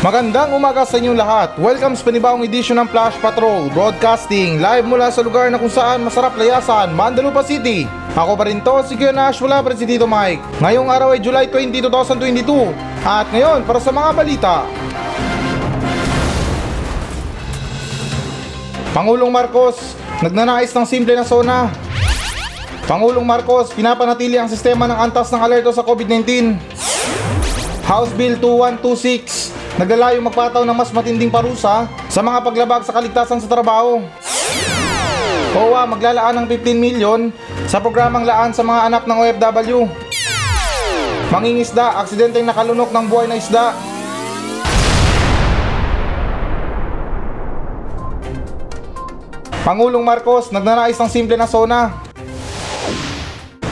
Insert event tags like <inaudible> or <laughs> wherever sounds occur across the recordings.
Magandang umaga sa inyong lahat. Welcome sa panibawang edisyon ng Flash Patrol Broadcasting live mula sa lugar na kung saan masarap layasan, Mandalupa City. Ako pa rin to, si Kuya Nash, wala pa rin si Tito Mike. Ngayong araw ay July 20, 2022. At ngayon, para sa mga balita. Pangulong Marcos, nagnanais ng simple na sona. Pangulong Marcos, pinapanatili ang sistema ng antas ng alerto sa COVID-19. House Bill 2126 naglalayong magpataw ng mas matinding parusa sa mga paglabag sa kaligtasan sa trabaho. OWA maglalaan ng 15 milyon sa programang laan sa mga anak ng OFW. Mangingisda, aksidenteng nakalunok ng buhay na isda. Pangulong Marcos nagnanais ng simple na sona.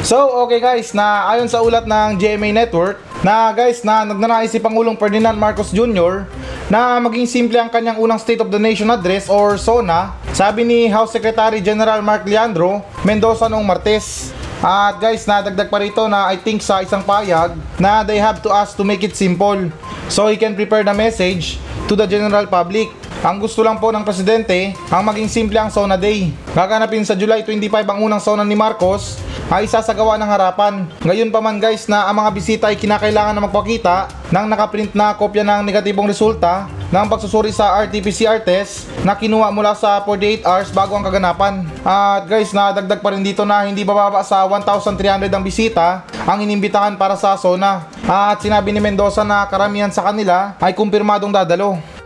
So, okay guys, na ayon sa ulat ng GMA Network, na guys na nagnanais si Pangulong Ferdinand Marcos Jr. na maging simple ang kanyang unang State of the Nation Address or SONA, sabi ni House Secretary General Mark Leandro Mendoza noong Martes. At guys, nadagdag pa rito na I think sa isang payag na they have to ask to make it simple so he can prepare the message to the general public. Ang gusto lang po ng presidente ang maging simple ang SONA Day. Gaganapin sa July 25 ang unang SONA ni Marcos ay isasagawa ng harapan. Ngayon pa man guys na ang mga bisita ay kinakailangan na magpakita ng nakaprint na kopya ng negatibong resulta ng pagsusuri sa RT-PCR test na kinuha mula sa 48 hours bago ang kaganapan. At guys, nadagdag pa rin dito na hindi bababa sa 1,300 ang bisita ang inimbitahan para sa SONA. At sinabi ni Mendoza na karamihan sa kanila ay kumpirmadong dadalo.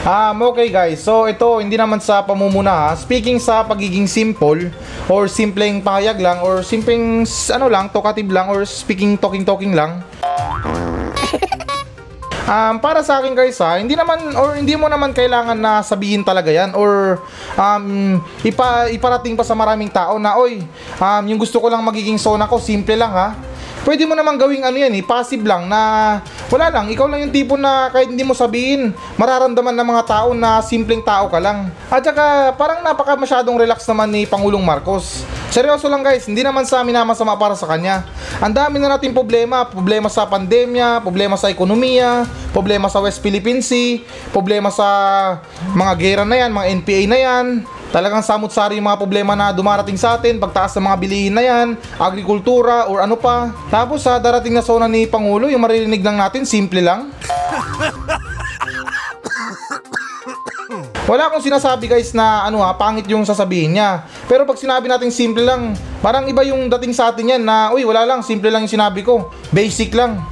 Um, okay guys, so ito hindi naman sa pamumuna ha. Speaking sa pagiging simple or simpleng pahayag lang or simpleng ano lang, talkative lang or speaking talking talking lang. <laughs> Um, para sa akin guys ha, hindi naman or hindi mo naman kailangan na sabihin talaga yan or um, ipa, iparating pa sa maraming tao na oy, um, yung gusto ko lang magiging sona ko, simple lang ha. Pwede mo naman gawing ano yan eh, passive lang na wala lang, ikaw lang yung tipo na kahit hindi mo sabihin, mararamdaman ng mga tao na simpleng tao ka lang. At saka parang napaka masyadong relax naman ni Pangulong Marcos. Seryoso lang guys, hindi naman sa amin namasama para sa kanya. Ang dami na nating problema, problema sa pandemya, problema sa ekonomiya, problema sa West Philippine Sea, problema sa mga gera na yan, mga NPA na yan, Talagang samot-sari yung mga problema na dumarating sa atin, pagtaas ng mga bilihin na yan, agrikultura or ano pa. Tapos sa darating na zona ni Pangulo, yung maririnig lang natin, simple lang. Wala akong sinasabi guys na ano ha, pangit yung sasabihin niya. Pero pag sinabi natin simple lang, parang iba yung dating sa atin yan na, uy wala lang, simple lang yung sinabi ko. Basic lang.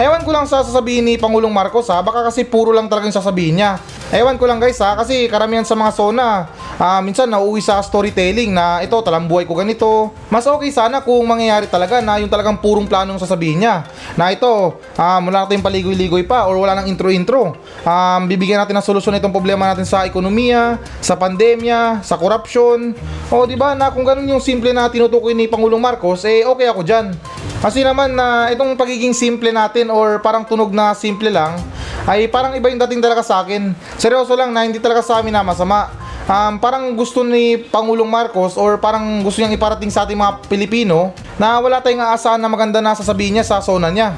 Ewan ko lang sa sasabihin ni Pangulong Marcos ha, baka kasi puro lang talagang sasabihin niya. Ewan ko lang guys ha, kasi karamihan sa mga zona, ah, minsan nauuwi sa storytelling na ito, talambuhay ko ganito. Mas okay sana kung mangyayari talaga na yung talagang purong planong sasabihin niya. Na ito, ah, wala natin paligoy-ligoy pa or wala nang intro-intro. Um, bibigyan natin ng solusyon itong problema natin sa ekonomiya, sa pandemya, sa korupsyon. O di ba na kung ganun yung simple na tinutukoy ni Pangulong Marcos, eh okay ako dyan. Kasi naman na itong pagiging simple natin or parang tunog na simple lang ay parang iba yung dating talaga sa akin. Seryoso lang na hindi talaga sa amin na masama. Um, parang gusto ni Pangulong Marcos or parang gusto niyang iparating sa ating mga Pilipino na wala tayong aasahan na maganda na sasabihin niya sa zona niya.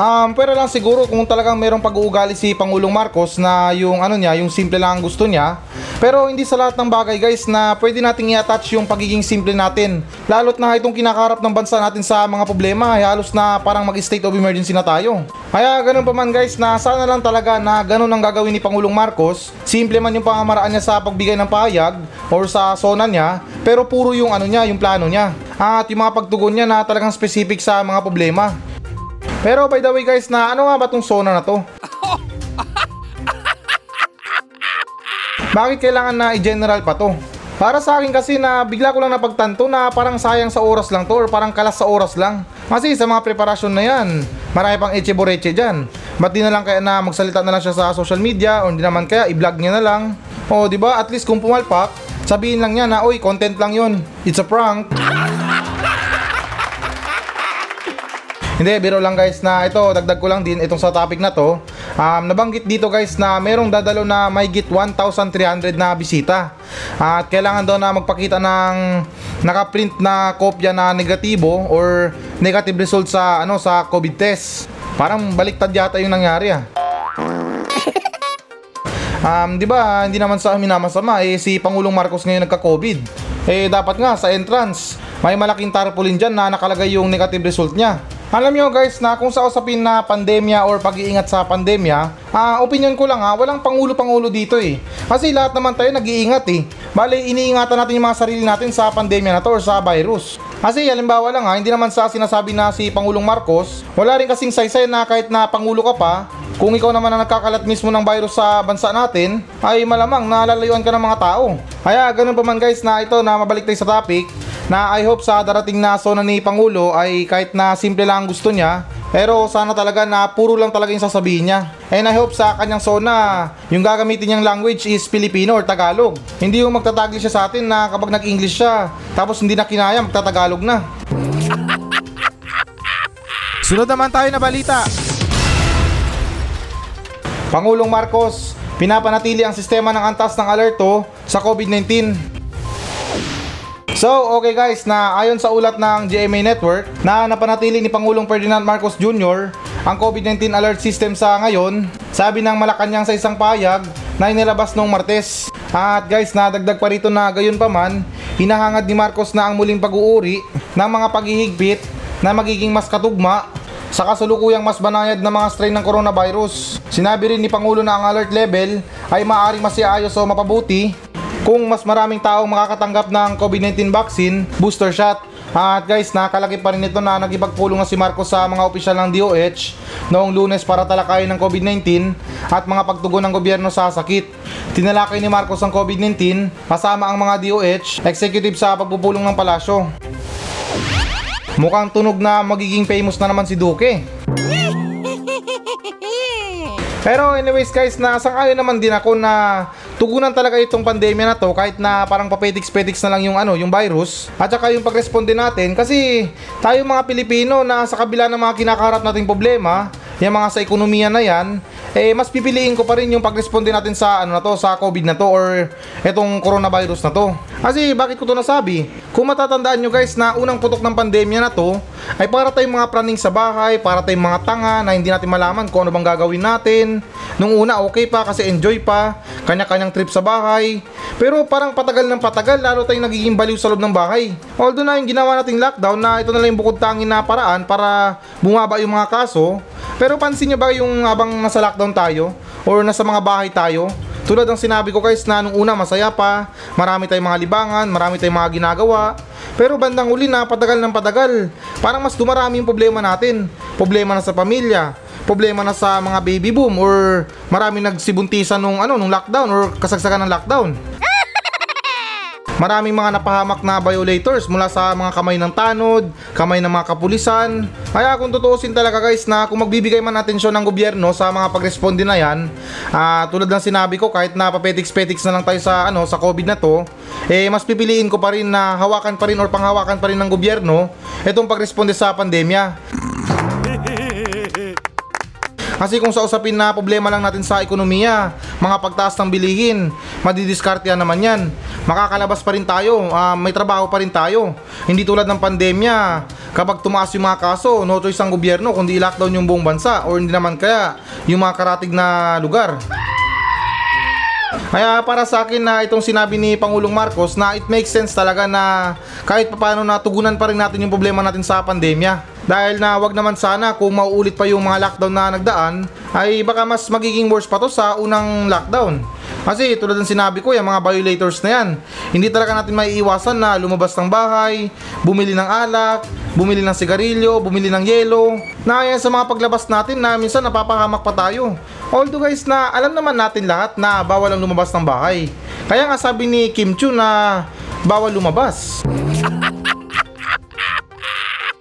Um, pero lang siguro kung talagang merong pag-uugali si Pangulong Marcos na yung ano niya, yung simple lang ang gusto niya. Pero hindi sa lahat ng bagay guys na pwede nating i-attach yung pagiging simple natin. Lalo't na itong kinakaharap ng bansa natin sa mga problema ay halos na parang mag-state of emergency na tayo. Kaya ganun pa man guys na sana lang talaga na ganun ang gagawin ni Pangulong Marcos. Simple man yung pamamaraan niya sa pagbigay ng pahayag or sa zona niya. Pero puro yung ano niya, yung plano niya. At yung mga pagtugon niya na talagang specific sa mga problema. Pero by the way guys, na ano nga ba tong Sona na to? Bakit kailangan na i-general pa to? Para sa akin kasi na bigla ko lang napagtanto na parang sayang sa oras lang to or parang kalas sa oras lang. Kasi sa mga preparasyon na yan, marami pang eche boreche dyan. Ba't di na lang kaya na magsalita na lang siya sa social media o hindi naman kaya i-vlog niya na lang. O di ba at least kung pumalpak, sabihin lang niya na oy content lang yun. It's a prank. Hindi, biro lang guys na ito, dagdag ko lang din itong sa topic na to. Um, nabanggit dito guys na merong dadalo na may git 1,300 na bisita. At kailangan daw na magpakita ng nakaprint na kopya na negatibo or negative result sa ano sa COVID test. Parang baliktad yata yung nangyari ah. <laughs> Um, 'di ba, hindi naman sa amin masama eh si Pangulong Marcos ngayon nagka-COVID. Eh dapat nga sa entrance, may malaking tarpaulin diyan na nakalagay yung negative result niya. Alam nyo guys na kung sa usapin na pandemya or pag-iingat sa pandemya, ah opinion ko lang ha, walang pangulo-pangulo dito eh. Kasi lahat naman tayo nag-iingat eh. Bale, iniingatan natin yung mga sarili natin sa pandemya na to or sa virus. Kasi halimbawa lang ha, hindi naman sa sinasabi na si Pangulong Marcos, wala rin kasing saysay na kahit na pangulo ka pa, kung ikaw naman ang nagkakalat mismo ng virus sa bansa natin, ay malamang nalalayuan ka ng mga tao. Kaya ganun pa man guys na ito na mabalik tayo sa topic, na I hope sa darating na zona ni Pangulo ay kahit na simple lang ang gusto niya, pero sana talaga na puro lang talaga yung sasabihin niya. And I hope sa kanyang zona, yung gagamitin niyang language is Filipino or Tagalog. Hindi yung magtatagli siya sa atin na kapag nag-English siya, tapos hindi na kinaya, magtatagalog na. <laughs> Sunod naman tayo na balita. Pangulong Marcos, pinapanatili ang sistema ng antas ng alerto sa COVID-19. So, okay guys, na ayon sa ulat ng GMA Network na napanatili ni Pangulong Ferdinand Marcos Jr. ang COVID-19 alert system sa ngayon, sabi ng Malacanang sa isang payag na inilabas noong Martes. At guys, nadagdag pa rito na gayon pa man, hinahangad ni Marcos na ang muling pag-uuri ng mga paghihigpit na magiging mas katugma sa kasulukuyang mas banayad na mga strain ng coronavirus. Sinabi rin ni Pangulo na ang alert level ay maaaring masiayos o mapabuti kung mas maraming taong makakatanggap ng COVID-19 vaccine booster shot. At guys, nakalaki pa rin ito na nagipagpulong na si Marcos sa mga opisyal ng DOH noong lunes para talakayin ng COVID-19 at mga pagtugon ng gobyerno sa sakit. Tinalakay ni Marcos ang COVID-19 kasama ang mga DOH executive sa pagpupulong ng palasyo. Mukhang tunog na magiging famous na naman si Duque. <laughs> Pero anyways guys, nasang-ayon naman din ako na tugunan talaga itong pandemya na to kahit na parang papetiks-petiks na lang yung ano, yung virus at saka yung pagresponde natin. Kasi tayo mga Pilipino na sa kabila ng mga kinakaharap nating problema, yung mga sa ekonomiya na yan, eh mas pipiliin ko pa rin yung pagresponde natin sa ano na to, sa COVID na to or etong coronavirus na to. Kasi bakit ko to nasabi? Kung matatandaan nyo guys na unang putok ng pandemya na to ay para tayong mga praning sa bahay, para tayong mga tanga na hindi natin malaman kung ano bang gagawin natin. Nung una okay pa kasi enjoy pa, kanya-kanyang trip sa bahay. Pero parang patagal ng patagal lalo tayong nagiging baliw sa loob ng bahay. Although na yung ginawa nating lockdown na ito na lang yung bukod tangin na paraan para bumaba yung mga kaso. Pero pansin nyo ba yung habang nasa lockdown tayo or nasa mga bahay tayo, tulad ng sinabi ko guys na nung una masaya pa, marami tayong mga libangan, marami tayong mga ginagawa. Pero bandang uli na patagal ng patagal, parang mas dumarami yung problema natin. Problema na sa pamilya, problema na sa mga baby boom or marami nagsibuntisan nung ano nung lockdown or kasagsagan ng lockdown. Maraming mga napahamak na violators mula sa mga kamay ng tanod, kamay ng mga kapulisan. Kaya kung tutuusin talaga guys na kung magbibigay man atensyon ng gobyerno sa mga pagresponde na yan, ah, tulad ng sinabi ko kahit na papetiks-petiks na lang tayo sa ano sa COVID na to, eh mas pipiliin ko pa rin na hawakan pa rin or panghawakan pa rin ng gobyerno itong pagresponde sa pandemya. Kasi kung sa usapin na problema lang natin sa ekonomiya, mga pagtaas ng bilihin, madidiskartehan naman yan. Makakalabas pa rin tayo, ah, may trabaho pa rin tayo. Hindi tulad ng pandemya, kapag tumaas yung mga kaso, no choice ang gobyerno kundi i-lockdown yung buong bansa or hindi naman kaya yung mga karatig na lugar. Kaya para sa akin na itong sinabi ni Pangulong Marcos na it makes sense talaga na kahit papaano natugunan pa rin natin yung problema natin sa pandemya. Dahil na wag naman sana kung mauulit pa yung mga lockdown na nagdaan ay baka mas magiging worse pa to sa unang lockdown. Kasi tulad ng sinabi ko, yung mga violators na yan, hindi talaga natin maiiwasan na lumabas ng bahay, bumili ng alak, bumili ng sigarilyo, bumili ng yelo. Na yan sa mga paglabas natin na minsan napapahamak pa tayo. Although guys na alam naman natin lahat na bawal ang lumabas ng bahay. Kaya nga sabi ni Kim Chu na bawal lumabas. <laughs>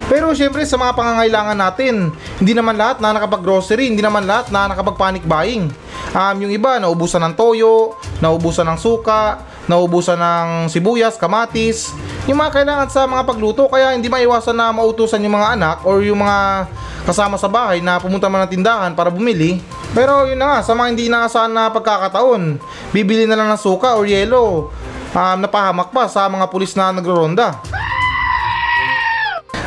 Pero syempre sa mga pangangailangan natin, hindi naman lahat na nakapag-grocery, hindi naman lahat na nakapag-panic buying. Um, yung iba, naubusan ng toyo, naubusan ng suka, naubusan ng sibuyas, kamatis, yung mga kailangan sa mga pagluto kaya hindi maiwasan na mautusan yung mga anak or yung mga kasama sa bahay na pumunta man ng tindahan para bumili. Pero yun na nga, sa mga hindi inaasahan na pagkakataon, bibili na lang ng suka or yelo, um, napahamak pa sa mga pulis na nagro-ronda.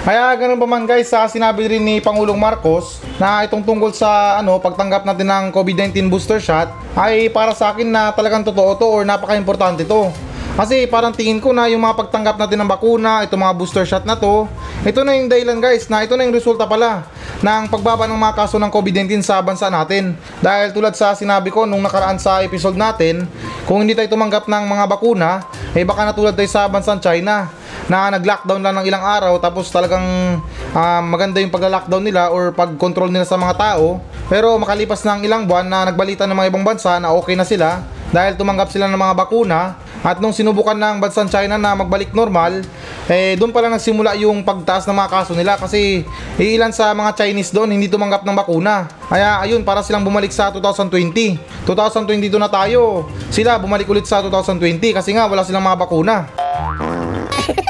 Kaya ganun pa man guys, sa sinabi rin ni Pangulong Marcos na itong tungkol sa ano pagtanggap natin ng COVID-19 booster shot ay para sa akin na talagang totoo to or napaka-importante to. Kasi parang tingin ko na yung mga pagtanggap natin ng bakuna, itong mga booster shot na to, ito na yung dahilan guys na ito na yung resulta pala ng pagbaba ng mga kaso ng COVID-19 sa bansa natin. Dahil tulad sa sinabi ko nung nakaraan sa episode natin, kung hindi tayo tumanggap ng mga bakuna, eh baka natulad tayo sa bansang China na nag-lockdown lang ng ilang araw tapos talagang ah, maganda yung pagla-lockdown nila or pag-control nila sa mga tao. Pero makalipas ng ilang buwan na nagbalita ng mga ibang bansa na okay na sila dahil tumanggap sila ng mga bakuna at nung sinubukan ng bansang China na magbalik normal, eh doon pala nagsimula yung pagtaas ng mga kaso nila kasi ilan sa mga Chinese doon hindi tumanggap ng bakuna. Kaya ayun, para silang bumalik sa 2020. 2022 na tayo. Sila bumalik ulit sa 2020 kasi nga wala silang mga bakuna. <laughs>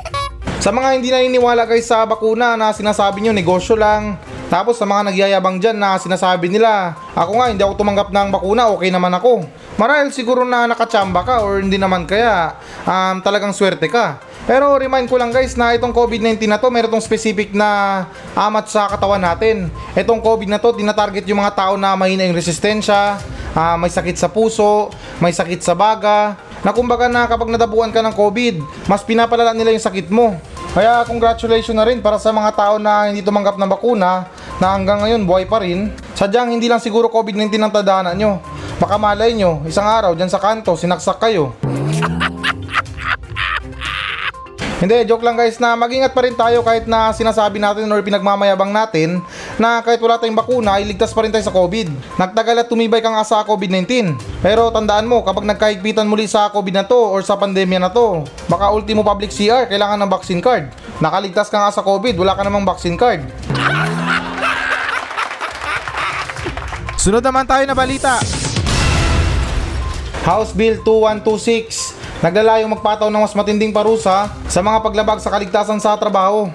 Sa mga hindi naniniwala guys sa bakuna na sinasabi nyo negosyo lang, tapos sa mga nagyayabang dyan na sinasabi nila, ako nga hindi ako tumanggap ng bakuna, okay naman ako. Marahil siguro na nakachamba ka or hindi naman kaya um, talagang swerte ka. Pero remind ko lang guys na itong COVID-19 na to meron tong specific na amat sa katawan natin. Itong COVID na to tinatarget yung mga tao na mahina yung resistensya, ah, may sakit sa puso, may sakit sa baga, na kumbaga na kapag nadabuan ka ng COVID, mas pinapalala nila yung sakit mo. Kaya congratulations na rin para sa mga tao na hindi tumanggap ng bakuna na hanggang ngayon buhay pa rin. Sadyang hindi lang siguro COVID-19 ang tadhana nyo. Baka malay nyo, isang araw dyan sa kanto, sinaksak kayo. <laughs> Hindi, joke lang guys na mag-ingat pa rin tayo kahit na sinasabi natin or pinagmamayabang natin na kahit wala tayong bakuna, iligtas pa rin tayo sa COVID. Nagtagal at tumibay ka nga sa COVID-19. Pero tandaan mo, kapag nagkahigpitan muli sa COVID na to or sa pandemya na to, baka ultimo public CR, kailangan ng vaccine card. Nakaligtas ka nga sa COVID, wala ka namang vaccine card. <laughs> Sunod naman tayo na balita. House Bill 2126 naglalayong magpataw ng mas matinding parusa sa mga paglabag sa kaligtasan sa trabaho.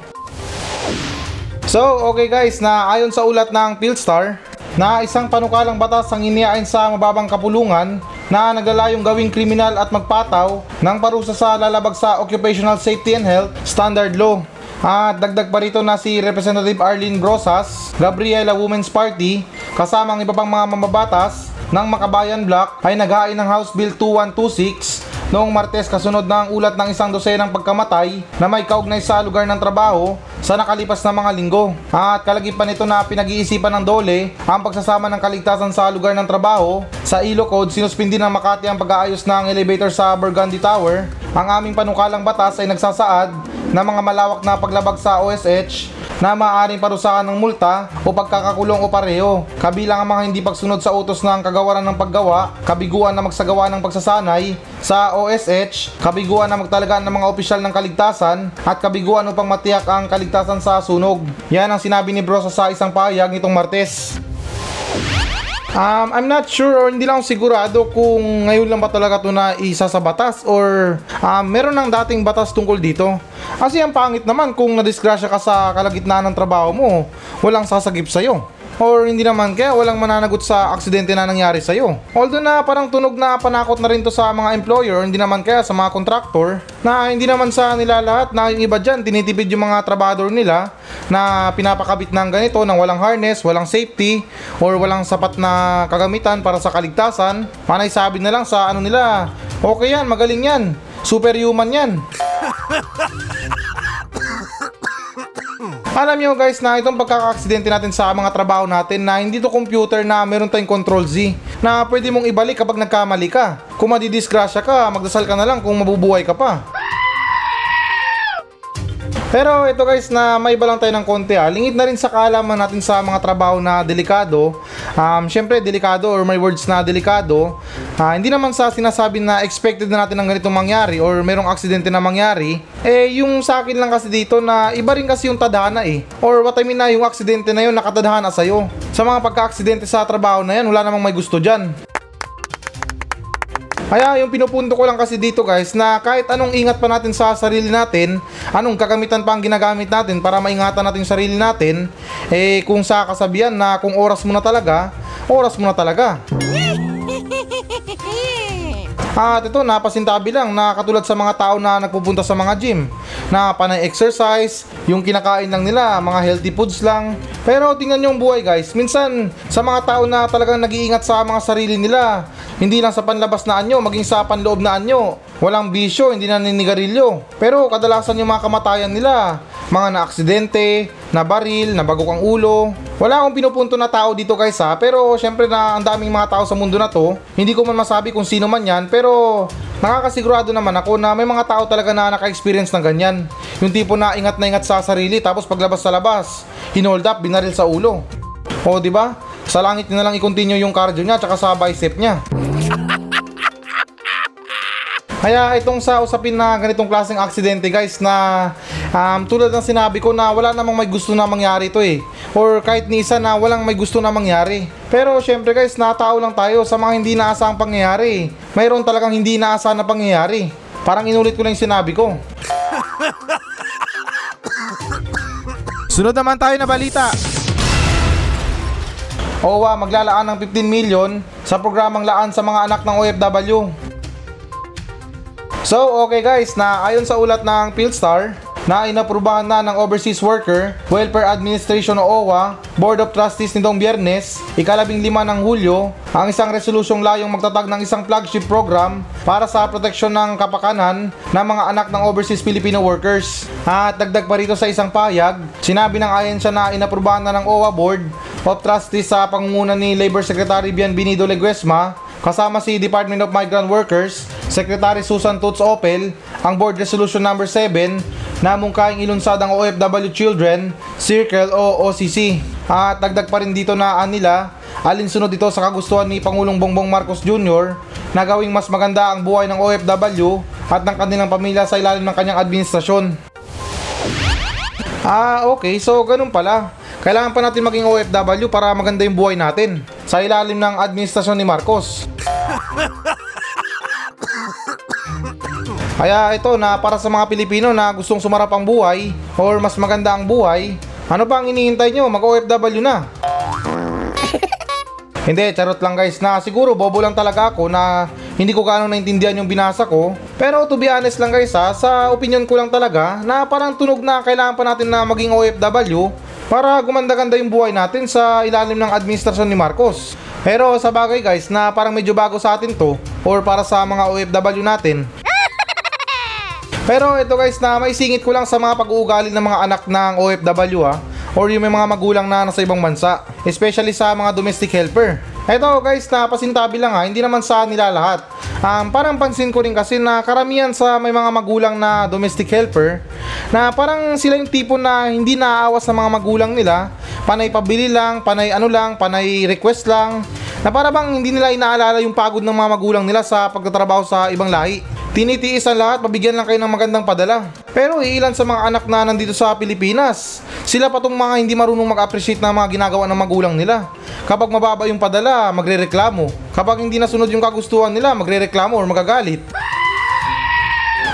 So, okay guys, na ayon sa ulat ng Philstar, na isang panukalang batas ang iniain sa mababang kapulungan na naglalayong gawing kriminal at magpataw ng parusa sa lalabag sa Occupational Safety and Health Standard Law. At dagdag pa rito na si Representative Arlene Brosas, Gabriela Women's Party, kasama ang iba pang mga mamabatas ng Makabayan Block ay naghain ng House Bill 2126 noong Martes kasunod ng ulat ng isang dosenang pagkamatay na may kaugnay sa lugar ng trabaho sa nakalipas na mga linggo. At kalagipan nito na pinag-iisipan ng dole ang pagsasama ng kaligtasan sa lugar ng trabaho. Sa ILO sinuspindi ng Makati ang pag-aayos ng elevator sa Burgundy Tower. Ang aming panukalang batas ay nagsasaad ng mga malawak na paglabag sa OSH na maaaring parusahan ng multa o pagkakakulong o pareho. Kabilang ang mga hindi pagsunod sa utos ng kagawaran ng paggawa, kabiguan na magsagawa ng pagsasanay sa OSH, kabiguan na magtalagaan ng mga opisyal ng kaligtasan, at kabiguan upang matiyak ang kaligtasan sa sunog. Yan ang sinabi ni Brosa sa isang pahayag nitong Martes. Um, I'm not sure or hindi lang sigurado kung ngayon lang ba talaga ito na isa sa batas or um, meron ng dating batas tungkol dito. Kasi ang pangit naman kung nadisgrasya ka sa kalagitnaan ng trabaho mo, walang sasagip sa'yo. Or hindi naman kaya walang mananagot sa aksidente na nangyari sa'yo. Although na parang tunog na panakot na rin to sa mga employer, hindi naman kaya sa mga contractor, na hindi naman sa nila lahat na yung iba dyan, tinitipid yung mga trabador nila na pinapakabit ng ganito ng walang harness, walang safety, or walang sapat na kagamitan para sa kaligtasan. Manay sabi na lang sa ano nila, okay yan, magaling yan, superhuman yan. <laughs> Alam nyo guys na itong pagkakaaksidente natin sa mga trabaho natin na hindi to computer na meron tayong control Z na pwede mong ibalik kapag nagkamali ka. Kung madidisgrasya ka, magdasal ka na lang kung mabubuhay ka pa. Pero ito guys na may iba lang tayo ng konti ah. Lingid na rin sa kaalaman natin sa mga trabaho na delikado. Um, Siyempre delikado or may words na delikado. Ah, hindi naman sa sinasabi na expected na natin ng ganitong mangyari or merong aksidente na mangyari. Eh yung sa akin lang kasi dito na iba rin kasi yung tadhana eh. Or what I mean na yung aksidente na yun nakatadhana sa'yo. Sa mga pagka-aksidente sa trabaho na yan wala namang may gusto dyan. Kaya yung pinupunto ko lang kasi dito guys na kahit anong ingat pa natin sa sarili natin, anong kagamitan pa ang ginagamit natin para maingatan natin yung sarili natin, eh kung sa kasabihan na kung oras mo na talaga, oras mo na talaga. <laughs> At ito, napasintabi lang na katulad sa mga tao na nagpupunta sa mga gym, na panay exercise, yung kinakain lang nila, mga healthy foods lang. Pero tingnan yung buhay guys, minsan sa mga tao na talagang nag-iingat sa mga sarili nila, hindi lang sa panlabas na anyo, maging sa panloob na anyo, walang bisyo, hindi na ninigarilyo. Pero kadalasan yung mga kamatayan nila, mga na-aksidente, na baril, na bagok ang ulo. Wala akong pinupunto na tao dito guys ha, pero syempre na ang daming mga tao sa mundo na to, hindi ko man masabi kung sino man yan, pero nakakasigurado naman ako na may mga tao talaga na naka-experience ng ganyan. Yung tipo na ingat na ingat sa sarili, tapos paglabas sa labas, hinold up, binaril sa ulo. O di ba? Sa langit na lang i-continue yung cardio niya, tsaka sa bicep niya. Kaya itong sa usapin na ganitong klaseng aksidente guys na um, tulad ng sinabi ko na wala namang may gusto na mangyari to eh. Or kahit ni isa na walang may gusto na mangyari. Pero syempre guys, natao lang tayo sa mga hindi naasahang pangyayari. Mayroon talagang hindi naasahan na pangyayari. Parang inulit ko lang yung sinabi ko. <laughs> Sunod naman tayo na balita. OWA maglalaan ng 15 million sa programang laan sa mga anak ng OFW. So, okay guys, na ayon sa ulat ng Philstar, na inaprubahan na ng Overseas Worker Welfare Administration o OWA Board of Trustees nitong biyernes, ikalabing lima ng Hulyo, ang isang resolusyong layong magtatag ng isang flagship program para sa proteksyon ng kapakanan ng mga anak ng overseas Filipino workers. At dagdag pa rito sa isang payag, sinabi ng ahensya na inaprubahan na ng OWA Board of Trustees sa pangunguna ni Labor Secretary Bian Binido Leguesma kasama si Department of Migrant Workers, Secretary Susan Toots Opel, ang Board Resolution Number 7 na mungkahing ilunsad ang OFW Children Circle o OCC. At dagdag pa rin dito na nila, alinsunod ito sa kagustuhan ni Pangulong Bongbong Marcos Jr. na gawing mas maganda ang buhay ng OFW at ng kanilang pamilya sa ilalim ng kanyang administrasyon. Ah, okay. So, ganun pala. Kailangan pa natin maging OFW para maganda yung buhay natin sa ilalim ng administrasyon ni Marcos. Kaya ito na para sa mga Pilipino na gustong sumarap ang buhay or mas maganda ang buhay, ano pa ang inihintay nyo? Mag-OFW na. <laughs> Hindi, charot lang guys na siguro bobo lang talaga ako na hindi ko gaano naintindihan yung binasa ko. Pero to be honest lang guys ha, sa opinion ko lang talaga na parang tunog na kailangan pa natin na maging OFW para gumanda-ganda yung buhay natin sa ilalim ng administrasyon ni Marcos. Pero sa bagay guys na parang medyo bago sa atin to or para sa mga OFW natin. <laughs> Pero ito guys na may singit ko lang sa mga pag-uugali ng mga anak ng OFW ha or yung may mga magulang na nasa ibang bansa, especially sa mga domestic helper. Ito guys na pasintabi lang ha, hindi naman sa nila lahat. Um, parang pansin ko rin kasi na karamihan sa may mga magulang na domestic helper na parang sila yung tipo na hindi naaawas sa mga magulang nila, panay pabili lang, panay ano lang, panay request lang, na para bang hindi nila inaalala yung pagod ng mga magulang nila sa pagtatrabaho sa ibang lahi. Tinitiis ang lahat, pabigyan lang kayo ng magandang padala. Pero iilan sa mga anak na nandito sa Pilipinas, sila pa tong mga hindi marunong mag-appreciate ng mga ginagawa ng magulang nila. Kapag mababa yung padala, magrereklamo. Kapag hindi nasunod yung kagustuhan nila, magrereklamo or magagalit.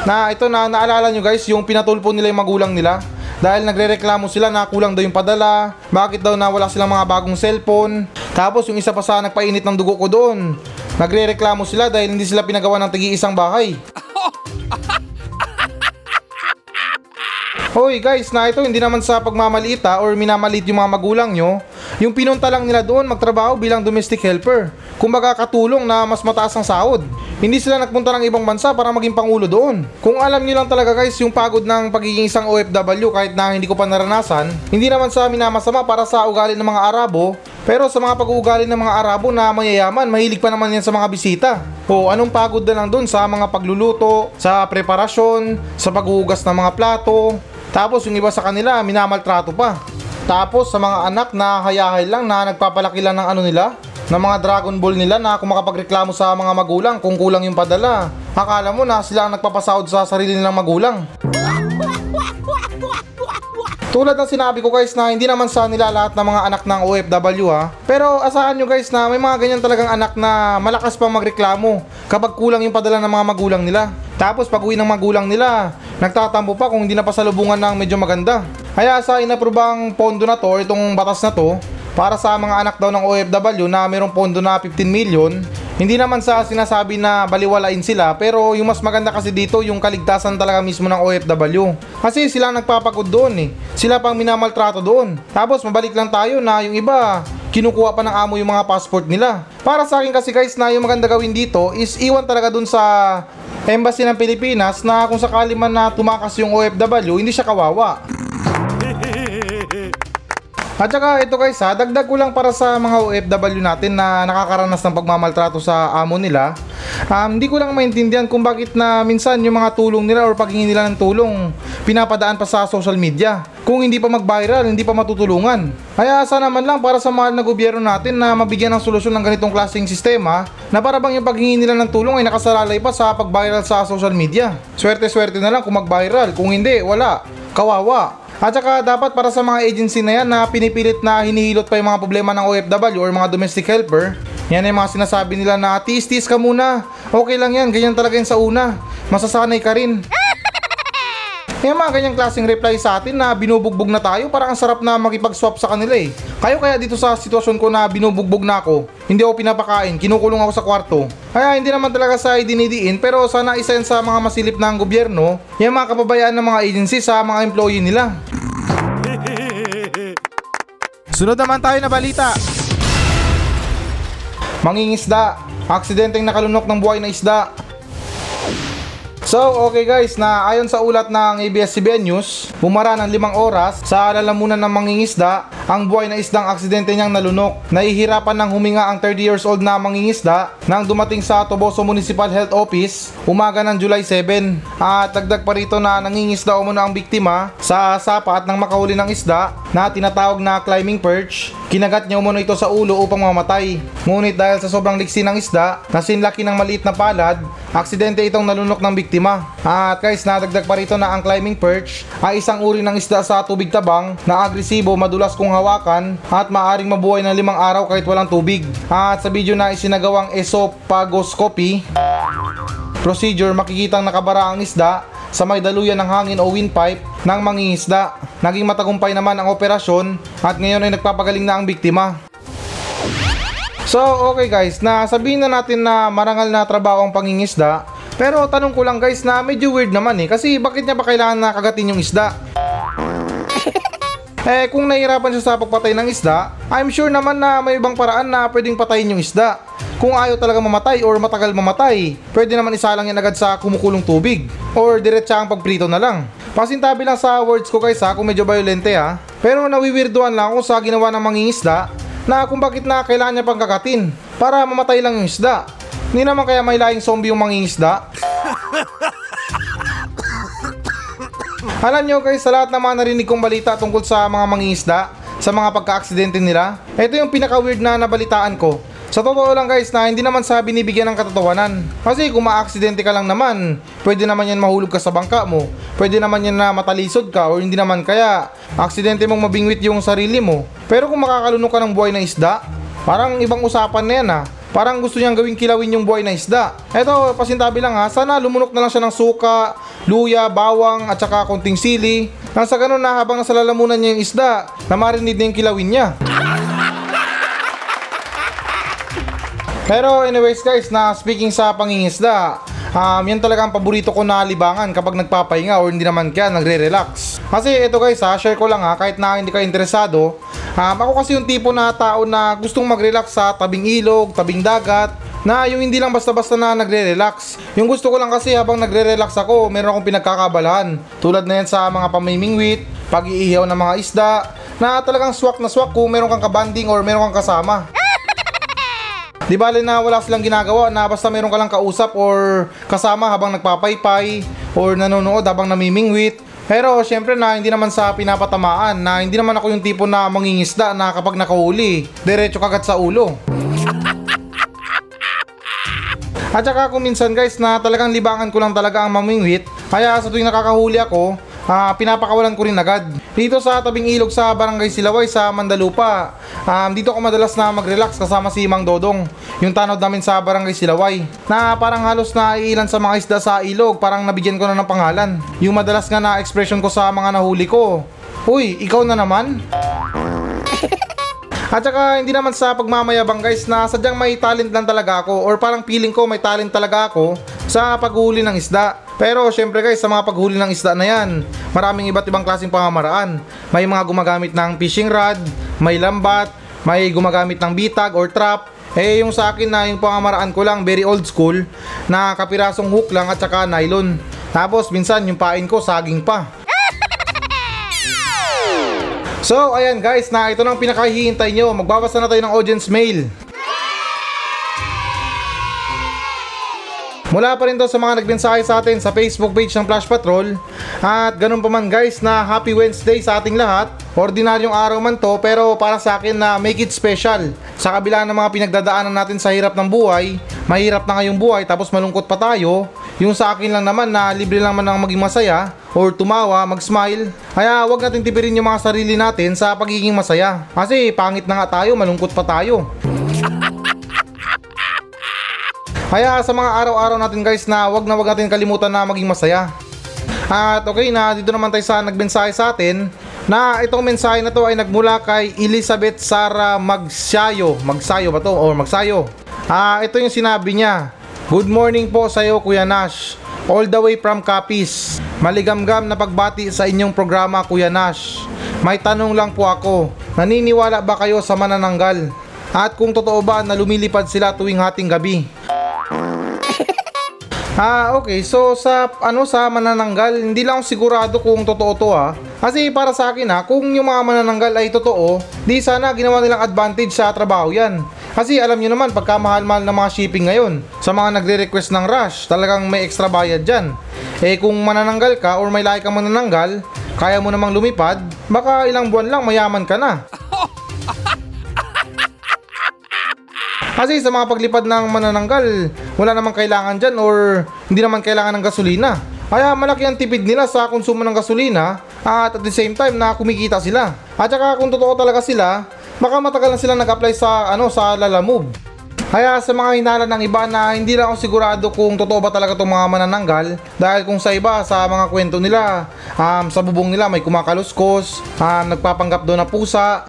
Na ito na naalala nyo guys, yung pinatulpo nila yung magulang nila. Dahil nagrereklamo sila na kulang daw yung padala, bakit daw na wala silang mga bagong cellphone. Tapos yung isa pa sa nagpainit ng dugo ko doon. Nagrereklamo sila dahil hindi sila pinagawa ng tigi isang bahay. <laughs> Hoy guys, na ito hindi naman sa pagmamalita or minamaliit yung mga magulang nyo. Yung pinunta lang nila doon magtrabaho bilang domestic helper. Kumbaga katulong na mas mataas ang sahod. Hindi sila nagpunta ng ibang bansa para maging pangulo doon. Kung alam nyo lang talaga guys yung pagod ng pagiging isang OFW kahit na hindi ko pa naranasan, hindi naman sa amin na masama para sa ugali ng mga Arabo, pero sa mga pag-uugali ng mga Arabo na mayayaman, mahilig pa naman yan sa mga bisita. O anong pagod na lang dun sa mga pagluluto, sa preparasyon, sa paghuhugas ng mga plato. Tapos yung iba sa kanila, minamaltrato pa. Tapos sa mga anak na hayahay lang na nagpapalaki lang ng ano nila, ng mga Dragon Ball nila na kung makapagreklamo sa mga magulang kung kulang yung padala. Akala mo na sila ang nagpapasahod sa sarili nilang magulang. Tulad ng sinabi ko guys na hindi naman sa nila lahat ng mga anak ng OFW ha. Pero asahan nyo guys na may mga ganyan talagang anak na malakas pang magreklamo kapag kulang yung padala ng mga magulang nila. Tapos pag uwi ng magulang nila, nagtatampo pa kung hindi na pasalubungan ng medyo maganda. Kaya sa inaprobang pondo na to, itong batas na to, para sa mga anak daw ng OFW na mayroong pondo na 15 million, hindi naman sa sinasabi na baliwalain sila pero yung mas maganda kasi dito yung kaligtasan talaga mismo ng OFW. Kasi sila nagpapagod doon eh. Sila pang minamaltrato doon. Tapos mabalik lang tayo na yung iba kinukuha pa ng amo yung mga passport nila. Para sa akin kasi guys na yung maganda gawin dito is iwan talaga dun sa embassy ng Pilipinas na kung sakali man na tumakas yung OFW hindi siya kawawa. At saka ito guys ha, dagdag ko lang para sa mga OFW natin na nakakaranas ng pagmamaltrato sa amo nila. Um, hindi ko lang maintindihan kung bakit na minsan yung mga tulong nila or paghingi nila ng tulong pinapadaan pa sa social media. Kung hindi pa mag-viral, hindi pa matutulungan. Kaya sana man lang para sa mahal na gobyerno natin na mabigyan ng solusyon ng ganitong klaseng sistema na para bang yung paghingi nila ng tulong ay nakasalalay pa sa pag-viral sa social media. Swerte-swerte na lang kung mag-viral, kung hindi, wala. Kawawa. At saka dapat para sa mga agency na yan na pinipilit na hinihilot pa yung mga problema ng OFW or mga domestic helper, yan yung mga sinasabi nila na tiis-tiis ka muna. Okay lang yan, ganyan talaga yan sa una. Masasanay ka rin. <laughs> Yung mga ganyang klaseng reply sa atin na binubugbog na tayo, parang ang sarap na makipag-swap sa kanila eh. Kayo kaya dito sa sitwasyon ko na binubugbog na ako, hindi ako pinapakain, kinukulong ako sa kwarto. Kaya hindi naman talaga sa idinidiin, pero sana isa yan sa mga masilip ng gobyerno, yung mga kapabayaan ng mga agency sa mga employee nila. <laughs> Sunod naman tayo na balita. Mangingisda, aksidenteng nakalunok ng buhay na isda. So, okay guys, na ayon sa ulat ng ABS-CBN News, bumara ng limang oras sa lalamunan ng mangingisda ang buhay na isdang aksidente niyang nalunok. Nahihirapan ng huminga ang 30 years old na mangingisda nang dumating sa Toboso Municipal Health Office umaga ng July 7. At dagdag pa rito na nangingisda umano ang biktima sa sapa at nang makahuli ng isda na tinatawag na climbing perch. Kinagat niya umano ito sa ulo upang mamatay. Ngunit dahil sa sobrang liksi ng isda na sinlaki ng maliit na palad, aksidente itong nalunok ng biktima. At guys, nadagdag pa rito na ang climbing perch ay isang uri ng isda sa tubig tabang na agresibo, madulas kung hawakan at maaring mabuhay ng limang araw kahit walang tubig. At sa video na isinagawang esophagooscopy, procedure makikitang nakabara ang isda sa may daluyan ng hangin o windpipe ng mangingisda. Naging matagumpay naman ang operasyon at ngayon ay nagpapagaling na ang biktima. So, okay guys, na sabihin na natin na marangal na trabaho ang pangingisda. Pero tanong ko lang guys na medyo weird naman eh. Kasi bakit niya pa kailangan na kagatin yung isda? <laughs> eh kung nahihirapan siya sa pagpatay ng isda, I'm sure naman na may ibang paraan na pwedeng patayin yung isda. Kung ayaw talaga mamatay or matagal mamatay, pwede naman isalang yan agad sa kumukulong tubig. Or diretsahang pagprito na lang. Pasintabi lang sa words ko guys ha, kung medyo violente ha. Pero nawiwirduan lang ako sa ginawa ng mangingisda na kung bakit na kailangan niya pang kakatin para mamatay lang yung isda. Hindi naman kaya may laing zombie yung mangingisda. Alam nyo guys, sa lahat ng mga narinig kong balita tungkol sa mga mangingisda, sa mga pagka-aksidente nila, ito yung pinaka-weird na nabalitaan ko. Sa totoo lang guys na hindi naman sa binibigyan ng katotohanan. Kasi kung maaksidente ka lang naman, pwede naman yan mahulog ka sa bangka mo. Pwede naman yan na matalisod ka o hindi naman kaya aksidente mong mabingwit yung sarili mo. Pero kung makakalunok ka ng buhay na isda, parang ibang usapan na yan ha. Parang gusto niyang gawing kilawin yung buhay na isda. Eto, pasintabi lang ha, sana lumunok na lang siya ng suka, luya, bawang, at saka konting sili. Nang sa ganun na habang nasa lalamunan niya yung isda, na marinig na yung kilawin niya. Pero anyways guys, na speaking sa pangingisda, um, yan talaga ang paborito ko na libangan kapag nagpapahinga or hindi naman kaya nagre-relax. Kasi ito guys ha, share ko lang ha, kahit na hindi ka interesado, um, ako kasi yung tipo na tao na gustong mag-relax sa tabing ilog, tabing dagat, na yung hindi lang basta-basta na nagre-relax. Yung gusto ko lang kasi habang nagre-relax ako, meron akong pinagkakabalahan. Tulad na yan sa mga pamimingwit, pag-iihaw ng mga isda, na talagang swak na swak kung meron kang kabanding or meron kang kasama. Di bale na wala silang ginagawa na basta meron ka lang kausap or kasama habang nagpapaypay or nanonood habang namimingwit. Pero syempre na hindi naman sa pinapatamaan na hindi naman ako yung tipo na mangingisda na kapag nakahuli, diretso kagat sa ulo. At saka kung minsan guys na talagang libangan ko lang talaga ang mamingwit, kaya sa tuwing nakakahuli ako, ah, pinapakawalan ko rin agad. Dito sa tabing ilog sa Barangay Silaway sa Mandalupa, um, dito ako madalas na mag-relax kasama si Mang Dodong, yung tanod namin sa Barangay Silaway, na parang halos na ilan sa mga isda sa ilog, parang nabigyan ko na ng pangalan. Yung madalas nga na expression ko sa mga nahuli ko, Uy, ikaw na naman? At saka hindi naman sa pagmamayabang guys na sadyang may talent lang talaga ako or parang feeling ko may talent talaga ako sa paghuli ng isda. Pero syempre guys sa mga paghuli ng isda na yan, maraming iba't ibang klaseng pamamaraan. May mga gumagamit ng fishing rod, may lambat, may gumagamit ng bitag or trap. Eh yung sa akin na yung pamamaraan ko lang very old school na kapirasong hook lang at saka nylon. Tapos minsan yung pain ko saging pa. <laughs> So, ayan guys, na ito nang pinakahihintay nyo. Magbabasa na tayo ng audience mail. Mula pa rin to sa mga nagmensahe sa atin sa Facebook page ng Flash Patrol. At ganun pa man guys na Happy Wednesday sa ating lahat. Ordinaryong araw man to pero para sa akin na make it special. Sa kabila ng mga pinagdadaanan natin sa hirap ng buhay, mahirap na ngayong buhay tapos malungkot pa tayo. Yung sa akin lang naman na libre lang man ang maging masaya or tumawa, mag-smile. Kaya wag natin tipirin yung mga sarili natin sa pagiging masaya. Kasi pangit na nga tayo, malungkot pa tayo. Kaya sa mga araw-araw natin guys na wag na wag natin kalimutan na maging masaya. At okay na, dito naman tayo sa nagmensahe sa atin na itong mensahe na to ay nagmula kay Elizabeth Sara Magsayo. Magsayo ba to? Or Magsayo. Ah, ito yung sinabi niya. Good morning po sa iyo Kuya Nash. All the way from Capiz. Maligamgam na pagbati sa inyong programa Kuya Nash. May tanong lang po ako. Naniniwala ba kayo sa manananggal? At kung totoo ba na lumilipad sila tuwing hating gabi? <laughs> Ah, okay. So sa ano sa manananggal, hindi lang ako sigurado kung totoo to ha. Kasi para sa akin ha, kung yung mga manananggal ay totoo, di sana ginawa nilang advantage sa trabaho yan. Kasi alam nyo naman, pagka mahal-mahal ng mga shipping ngayon, sa mga nagre-request ng rush, talagang may extra bayad dyan. Eh kung manananggal ka or may lahi kang manananggal, kaya mo namang lumipad, baka ilang buwan lang mayaman ka na. <laughs> Kasi sa mga paglipad ng manananggal, wala namang kailangan dyan or hindi naman kailangan ng gasolina. Kaya malaki ang tipid nila sa konsumo ng gasolina at at the same time na kumikita sila. At saka kung totoo talaga sila, baka matagal na sila nag-apply sa ano sa Lalamove. Kaya sa mga hinala ng iba na hindi lang ako sigurado kung totoo ba talaga itong mga manananggal dahil kung sa iba sa mga kwento nila um, sa bubong nila may kumakaluskos, um, nagpapanggap doon na pusa.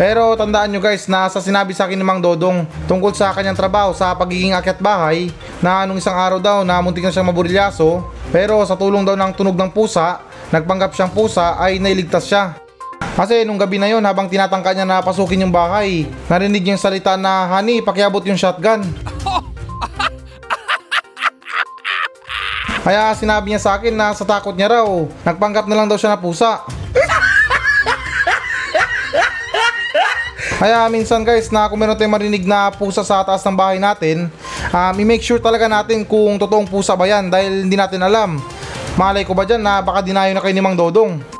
Pero tandaan nyo guys na sa sinabi sa akin ni Mang Dodong tungkol sa kanyang trabaho sa pagiging akyat bahay na anong isang araw daw na muntik na siyang maburilyaso pero sa tulong daw ng tunog ng pusa, nagpanggap siyang pusa ay nailigtas siya. Kasi nung gabi na yon habang tinatangka niya na pasukin yung bahay, narinig niya yung salita na, Honey, pakiabot yung shotgun. Kaya sinabi niya sa akin na sa takot niya raw, nagpanggap na lang daw siya na pusa. Kaya minsan guys na kung meron tayong marinig na pusa sa taas ng bahay natin, um, i-make sure talaga natin kung totoong pusa ba yan dahil hindi natin alam. Malay ko ba dyan na baka dinayo na kayo ni Mang Dodong.